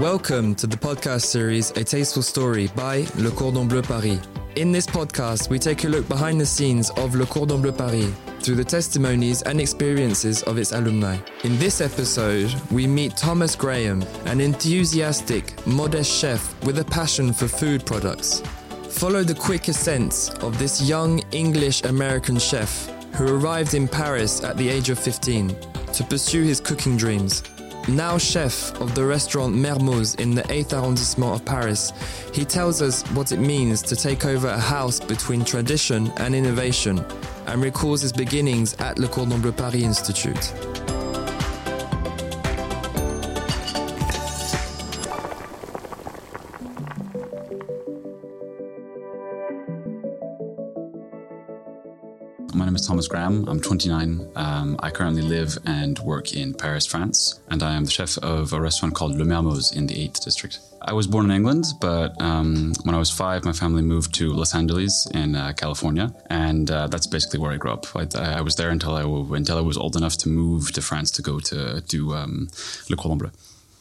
Welcome to the podcast series A Tasteful Story by Le Cordon Bleu Paris. In this podcast, we take a look behind the scenes of Le Cordon Bleu Paris through the testimonies and experiences of its alumni. In this episode, we meet Thomas Graham, an enthusiastic, modest chef with a passion for food products. Follow the quick ascents of this young English American chef who arrived in Paris at the age of 15 to pursue his cooking dreams. Now chef of the restaurant Mermoz in the 8th arrondissement of Paris, he tells us what it means to take over a house between tradition and innovation and recalls his beginnings at Le Cordon Bleu Paris Institute. Thomas Graham. I'm 29. Um, I currently live and work in Paris, France, and I am the chef of a restaurant called Le Mermoz in the 8th district. I was born in England, but um, when I was five, my family moved to Los Angeles in uh, California, and uh, that's basically where I grew up. I, I was there until I, until I was old enough to move to France to go to do um, Le Cordon Bleu.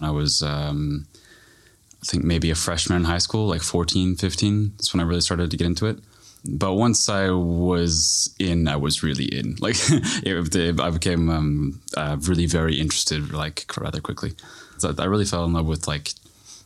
I was, um, I think, maybe a freshman in high school, like 14, 15. That's when I really started to get into it but once I was in, I was really in. Like, it, I became um, uh, really very interested, like rather quickly. So I really fell in love with like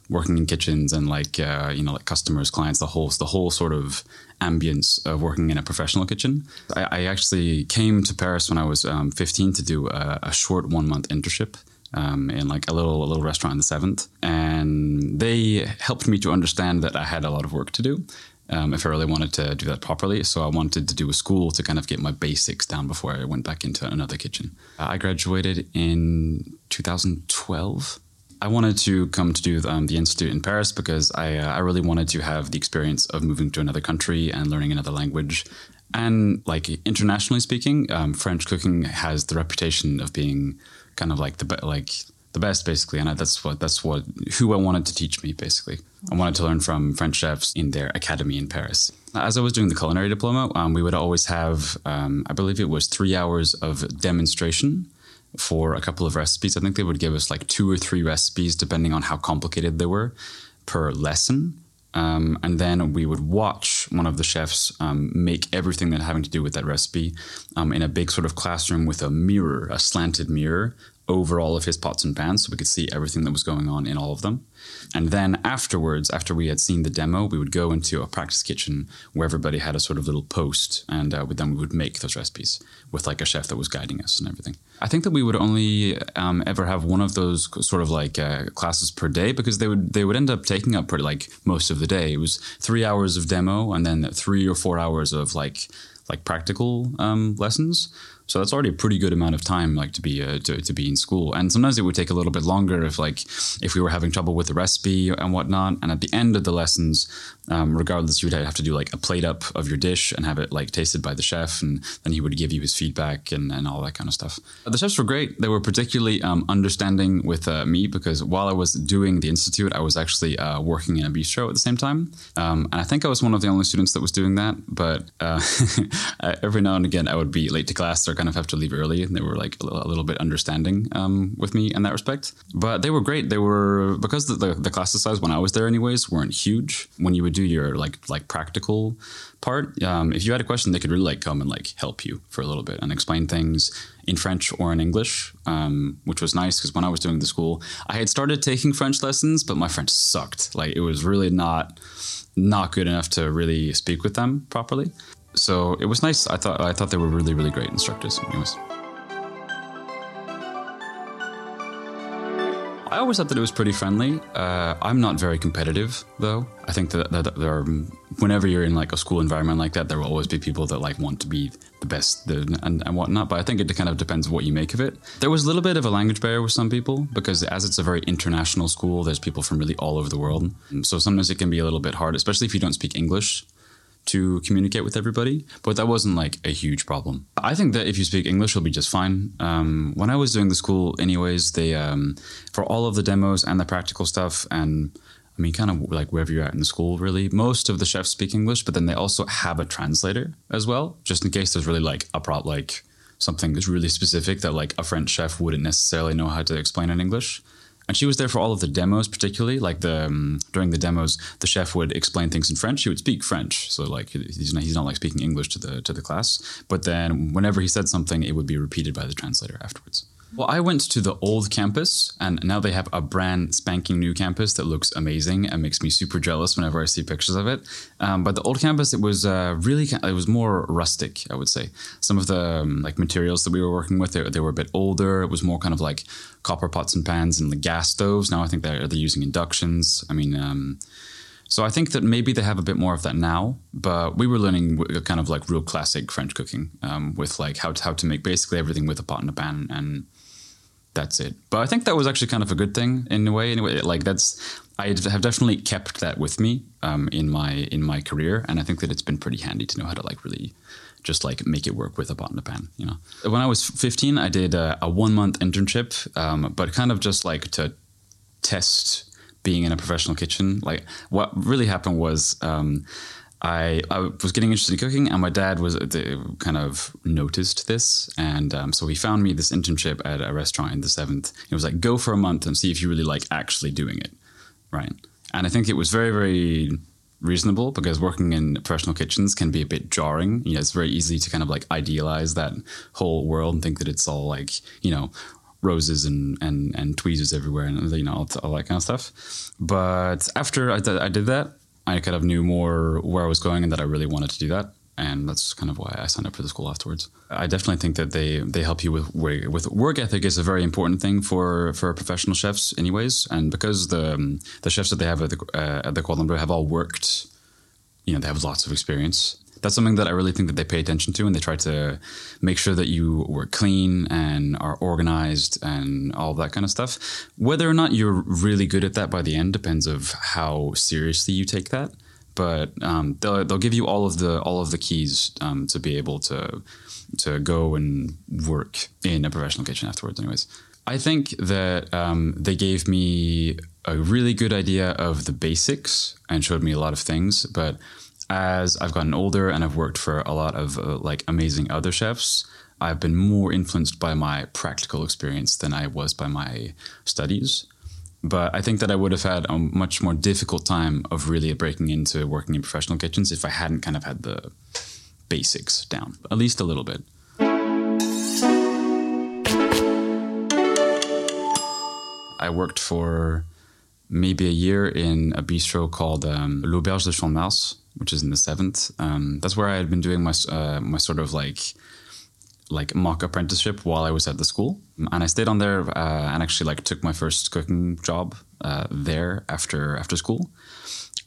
working in kitchens and like uh, you know like customers, clients, the whole the whole sort of ambience of working in a professional kitchen. I, I actually came to Paris when I was um, 15 to do a, a short one month internship. Um, in like a little a little restaurant in the seventh, and they helped me to understand that I had a lot of work to do, um, if I really wanted to do that properly. So I wanted to do a school to kind of get my basics down before I went back into another kitchen. I graduated in 2012. I wanted to come to do um, the institute in Paris because I, uh, I really wanted to have the experience of moving to another country and learning another language. And like internationally speaking, um, French cooking has the reputation of being kind of like the like the best basically. And that's what that's what who I wanted to teach me basically. I wanted to learn from French chefs in their academy in Paris. As I was doing the culinary diploma um, we would always have um, I believe it was three hours of demonstration for a couple of recipes. I think they would give us like two or three recipes depending on how complicated they were per lesson. Um, and then we would watch one of the chefs um, make everything that having to do with that recipe um, in a big sort of classroom with a mirror, a slanted mirror over all of his pots and pans so we could see everything that was going on in all of them. And then afterwards, after we had seen the demo, we would go into a practice kitchen where everybody had a sort of little post, and uh, then we would make those recipes with like a chef that was guiding us and everything. I think that we would only um, ever have one of those sort of like uh, classes per day because they would they would end up taking up pretty like most of the day. It was three hours of demo and then three or four hours of like like practical um, lessons. So that's already a pretty good amount of time, like to be uh, to, to be in school. And sometimes it would take a little bit longer if like if we were having trouble with the recipe and whatnot. And at the end of the lessons, um, regardless, you would have to do like a plate up of your dish and have it like tasted by the chef, and then he would give you his feedback and, and all that kind of stuff. The chefs were great. They were particularly um, understanding with uh, me because while I was doing the institute, I was actually uh, working in a bistro at the same time, um, and I think I was one of the only students that was doing that. But uh, every now and again, I would be late to class or kind of have to leave early, and they were like a little, bit understanding um, with me in that respect. But they were great. They were because the, the, the classes size when I was there, anyways, weren't huge. When you would do your like like practical part, um, if you had a question, they could really like come and like help you for a little bit and explain things in French or in English, um, which was nice because when I was doing the school, I had started taking French lessons, but my French sucked. Like it was really not not good enough to really speak with them properly so it was nice. I thought I thought they were really really great instructors. Anyways. I always thought that it was pretty friendly. Uh, I'm not very competitive, though. I think that, that, there are, whenever you're in like a school environment like that, there will always be people that like want to be the best and, and whatnot. But I think it kind of depends what you make of it. There was a little bit of a language barrier with some people because as it's a very international school, there's people from really all over the world. So sometimes it can be a little bit hard, especially if you don't speak English to communicate with everybody, but that wasn't like a huge problem. I think that if you speak English, you'll be just fine. Um, when I was doing the school, anyways, they um, for all of the demos and the practical stuff, and I mean, kind of like wherever you're at in the school, really, most of the chefs speak English, but then they also have a translator as well, just in case there's really like a prop like something that's really specific that like a French chef wouldn't necessarily know how to explain in English. And she was there for all of the demos, particularly like the um, during the demos, the chef would explain things in French. He would speak French, so like he's not, he's not like speaking English to the to the class. But then whenever he said something, it would be repeated by the translator afterwards. Well, I went to the old campus, and now they have a brand spanking new campus that looks amazing and makes me super jealous whenever I see pictures of it. Um, but the old campus, it was uh, really it was more rustic, I would say. Some of the um, like materials that we were working with, they, they, were a bit older. It was more kind of like copper pots and pans and the gas stoves. Now I think they're they're using inductions. I mean. Um, so I think that maybe they have a bit more of that now, but we were learning kind of like real classic French cooking um, with like how to, how to make basically everything with a pot and a pan and that's it. But I think that was actually kind of a good thing in a way. Anyway, like that's I have definitely kept that with me um, in my in my career, and I think that it's been pretty handy to know how to like really just like make it work with a pot and a pan. You know, when I was 15, I did a, a one month internship, um, but kind of just like to test being in a professional kitchen. Like what really happened was. Um, I, I was getting interested in cooking, and my dad was uh, kind of noticed this, and um, so he found me this internship at a restaurant in the seventh. It was like, "Go for a month and see if you really like actually doing it." Right, and I think it was very, very reasonable because working in professional kitchens can be a bit jarring. You know, it's very easy to kind of like idealize that whole world and think that it's all like you know roses and and and tweezers everywhere and you know all, all that kind of stuff. But after I, I did that, I kind of knew more where I was going and that I really wanted to do that. And that's kind of why I signed up for the school afterwards. I definitely think that they they help you with with work ethic is a very important thing for for professional chefs, anyways. And because the um, the chefs that they have at the uh, at the Cordon Bleu have all worked, you know, they have lots of experience that's something that I really think that they pay attention to, and they try to make sure that you work clean and are organized and all that kind of stuff. Whether or not you're really good at that by the end depends of how seriously you take that. But um, they'll they'll give you all of the all of the keys um, to be able to to go and work in a professional kitchen afterwards. Anyways, I think that um, they gave me a really good idea of the basics and showed me a lot of things, but as I've gotten older and I've worked for a lot of uh, like amazing other chefs, I've been more influenced by my practical experience than I was by my studies. But I think that I would have had a much more difficult time of really breaking into working in professional kitchens if I hadn't kind of had the basics down, at least a little bit. I worked for maybe a year in a bistro called um, L'Auberge de Champ de Mars, which is in the seventh. Um, that's where I had been doing my uh, my sort of like like mock apprenticeship while I was at the school, and I stayed on there uh, and actually like took my first cooking job uh, there after after school.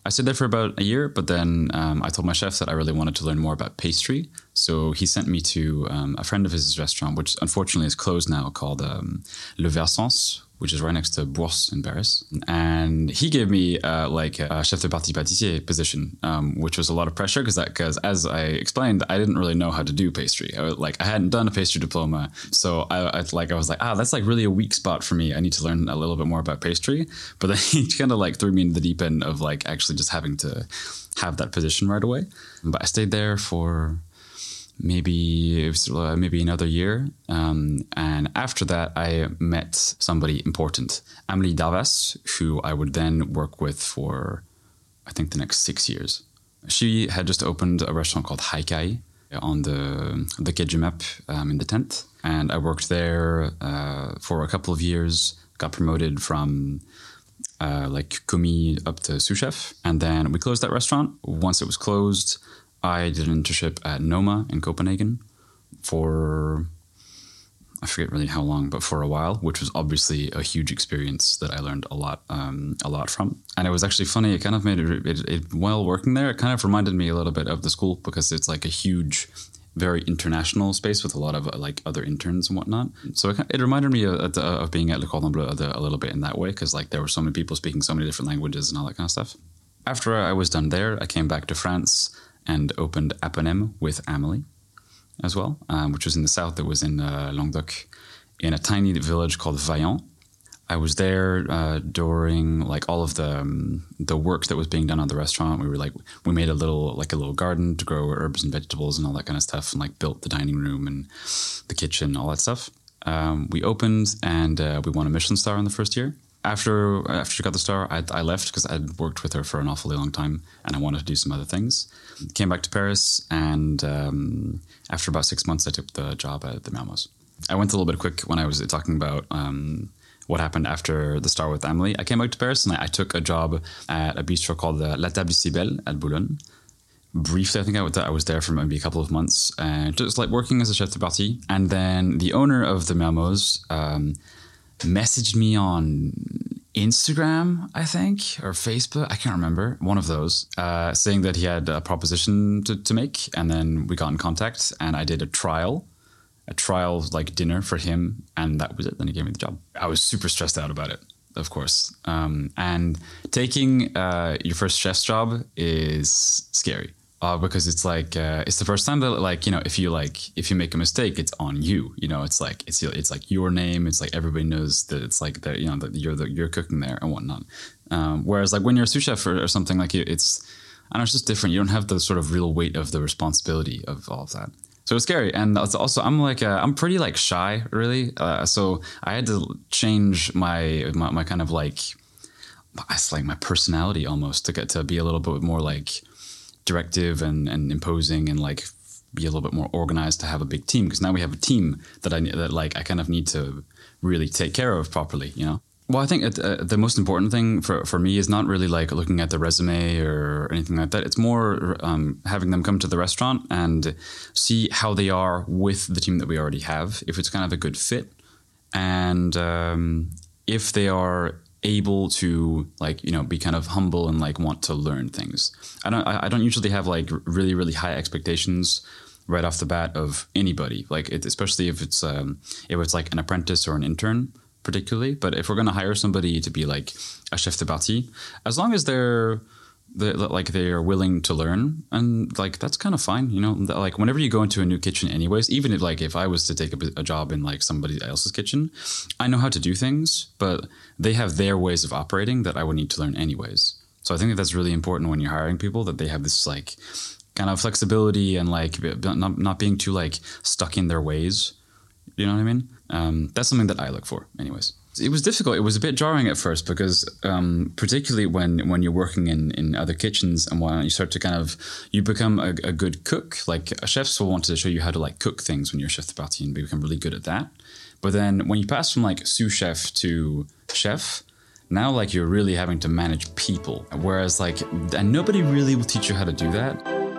I stayed there for about a year, but then um, I told my chef that I really wanted to learn more about pastry. So he sent me to um, a friend of his restaurant, which unfortunately is closed now, called um, Le Versance, which is right next to Bourse in Paris. And he gave me uh, like a chef de partie pâtissier position, um, which was a lot of pressure because that because as I explained, I didn't really know how to do pastry. I was, like I hadn't done a pastry diploma, so I, I, like I was like, ah, that's like really a weak spot for me. I need to learn a little bit more about pastry. But then he kind of like threw me into the deep end of like actually just having to have that position right away. But I stayed there for maybe it was uh, maybe another year. Um, and after that, I met somebody important, Amelie Darvas, who I would then work with for, I think, the next six years. She had just opened a restaurant called Haikai on the the Quai de Jemmapes um, in the tent, and I worked there uh, for a couple of years. Got promoted from uh, like commis up to sous chef, and then we closed that restaurant. Once it was closed, I did an internship at Noma in Copenhagen for I forget really how long, but for a while, which was obviously a huge experience that I learned a lot, um, a lot from. And it was actually funny. It kind of made it, it, it, while working there. It kind of reminded me a little bit of the school because it's like a huge, very international space with a lot of uh, like other interns and whatnot. So it, it reminded me of, of, being at Le Cordon Bleu a, a little bit in that way because like there were so many people speaking so many different languages and all that kind of stuff. After I was done there, I came back to France and opened Aponem with Amelie as well, um, which was in the south. It was in uh, Languedoc, in a tiny village called Vailhan. I was there uh, during like all of the um, the work that was being done on the restaurant. We were like we made a little like a little garden to grow herbs and vegetables and all that kind of stuff, and like built the dining room and the kitchen, all that stuff. Um, we opened and uh, we won a Michelin star in the first year. After after she got the star, I, I left because I'd worked with her for an awfully long time, and I wanted to do some other things. Came back to Paris, and um, after about six months, I took the job at the Mermoz. I went a little bit quick when I was talking about um, what happened after the star with Amelie. I came back to Paris and I, I took a job at a bistro called the La Table Cybèle at Boulogne. Briefly, I think I was, I was there for maybe a couple of months and just like working as a chef de partie. And then the owner of the Mermoz um, messaged me on Instagram, I think, or Facebook. I can't remember. One of those, uh, saying that he had a proposition to, to make. And then we got in contact and I did a trial a trial like dinner for him, and that was it. Then he gave me the job. I was super stressed out about it, of course. Um, and taking uh, your first chef's job is scary. Uh, because it's like uh, it's the first time that like you know if you like if you make a mistake it's on you you know it's like it's it's like your name it's like everybody knows that it's like that you know that you're the, you're cooking there and whatnot. Um, whereas like when you're a sous chef or, or something like you, it's I know it's just different. You don't have the sort of real weight of the responsibility of all of that. So it's scary. And it's also i'm like uh, i'm pretty like shy really. Uh, so i had to change my, my, my kind of like it's like my personality almost to get to be a little bit more like directive and, and imposing and like be a little bit more organized to have a big team. Because now we have a team that i that like i kind of need to really take care of properly you know? Well, I think it, uh, the most important thing for, for me is not really like looking at the resume or anything like that. It's more um, having them come to the restaurant and see how they are with the team that we already have, if it's kind of a good fit, and um, if they are able to like you know be kind of humble and like want to learn things. I don't I don't usually have like really really high expectations right off the bat of anybody, like it, especially if it's um, if it's like an apprentice or an intern particularly. But if we're going to hire somebody to be like a chef de partie, as long as they're they're, like they are willing to learn and like that's kind of fine you know? Like whenever you go into a new kitchen anyways even if like if i was to take a, a, job in like somebody else's kitchen i know how to do things but they have their ways of operating that i would need to learn anyways. So i think that that's really important when you're hiring people that they have this like kind of flexibility and like not, not being too like stuck in their ways. You know what i mean um, that's something that I look for, anyways. It was difficult. It was a bit jarring at first because, um, particularly when when you're working in, in other kitchens and when you start to kind of you become a, a good cook. Like chefs will want to show you how to like cook things when you're chef de partie and become really good at that. But then when you pass from like sous chef to chef, now like you're really having to manage people. Whereas like and nobody really will teach you how to do that.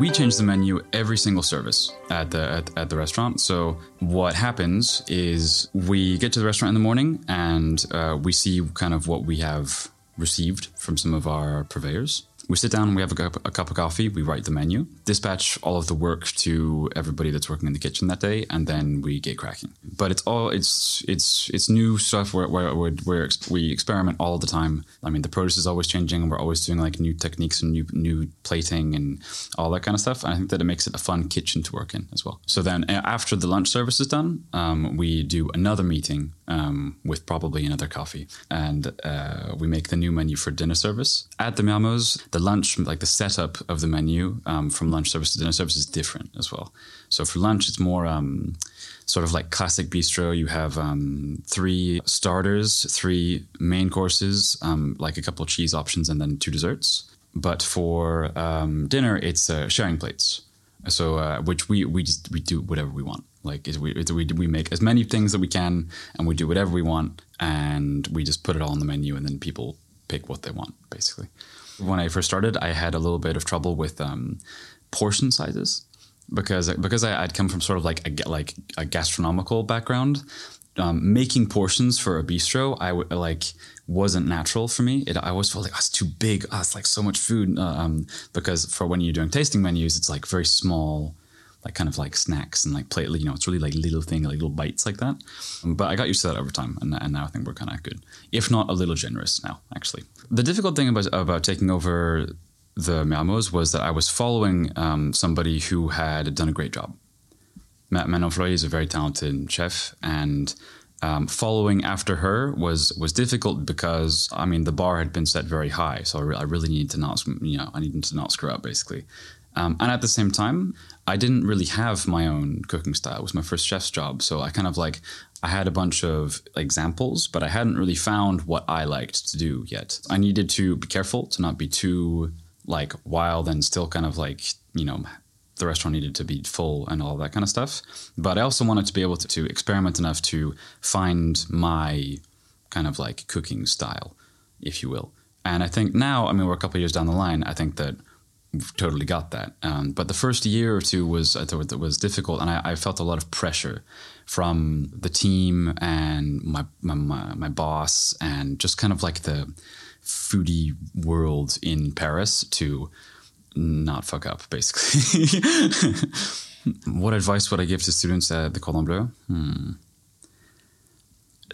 We change the menu every single service at the at, at, the restaurant. So what happens is we get to the restaurant in the morning and uh, we see kind of what we have received from some of our purveyors. We sit down, we have a cup, a cup, of coffee, we write the menu, dispatch all of the work to everybody that's working in the kitchen that day, and then we get cracking. But it's all it's it's it's new stuff where where, where, we experiment all the time. I mean, the produce is always changing, and we're always doing like new techniques and new new plating and all that kind of stuff. And I think that it makes it a fun kitchen to work in as well. So then after the lunch service is done, um, we do another meeting um, with probably another coffee, and uh, we make the new menu for dinner service at the Mermoz. The lunch, like the setup of the menu um, from lunch service to dinner service, is different as well. So for lunch, it's more um, sort of like classic bistro. You have um, three starters, three main courses, um, like a couple cheese options, and then two desserts. But for um, dinner, it's uh, sharing plates. So uh, which we we just we do whatever we want. Like we, we we make as many things that we can, and we do whatever we want, and we just put it all on the menu, and then people pick what they want, basically. When I first started, I had a little bit of trouble with um, portion sizes because because I, would come from sort of like a like a gastronomical background. Um, making portions for a bistro, I w- like wasn't natural for me. It, I always felt like oh, it's too big. Oh, it's like so much food. Uh, um, because for when you're doing tasting menus, it's like very small like kind of like snacks and like play, you know, it's really like little thing, like little bites like that. But I got used to that over time, and, and now I think we're kind of good, if not a little generous now, actually. The difficult thing about about taking over the Mermoz was that I was following um, somebody who had done a great job. Manon Fleury is a very talented chef, and um, following after her was was difficult because I mean the bar had been set very high, so I, re- I really needed to not you know I needed to not screw up basically. Um, and at the same time, I didn't really have my own cooking style. It was my first chef's job. So I kind of like, I had a bunch of examples, but I hadn't really found what I liked to do yet. I needed to be careful to not be too like wild and still kind of like, you know, the restaurant needed to be full and all that kind of stuff. But I also wanted to be able to, to experiment enough to find my kind of like cooking style, if you will. And I think now, I mean, we're a couple years down the line. I think that totally got that. Um, but the first year or two was I thought was difficult, and I, I, felt a lot of pressure from the team and my, my my, boss, and just kind of like the foodie world in Paris to not fuck up, basically. what advice would I give to students at the Cordon Bleu? Hmm.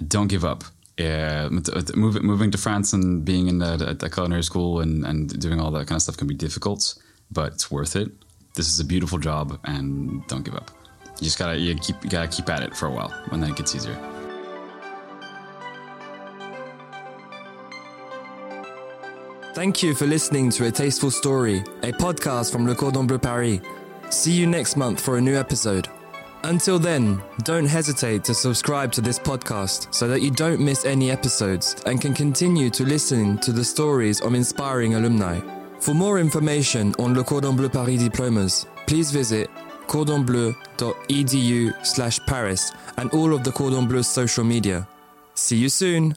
Don't give up yeah, moving moving to France and being in the culinary school and, and doing all that kind of stuff can be difficult, but it's worth it. This is a beautiful job, and don't give up. You just gotta you keep you gotta keep at it for a while, and then it gets easier. Thank you for listening to A Tasteful Story, a podcast from Le Cordon Bleu Paris. See you next month for a new episode. Until then, don't hesitate to subscribe to this podcast so that you don't miss any episodes and can continue to listen to the stories of inspiring alumni. For more information on Le Cordon Bleu Paris diplomas, please visit cordonbleu.edu slash Paris and all of the Cordon Bleu's social media. See you soon!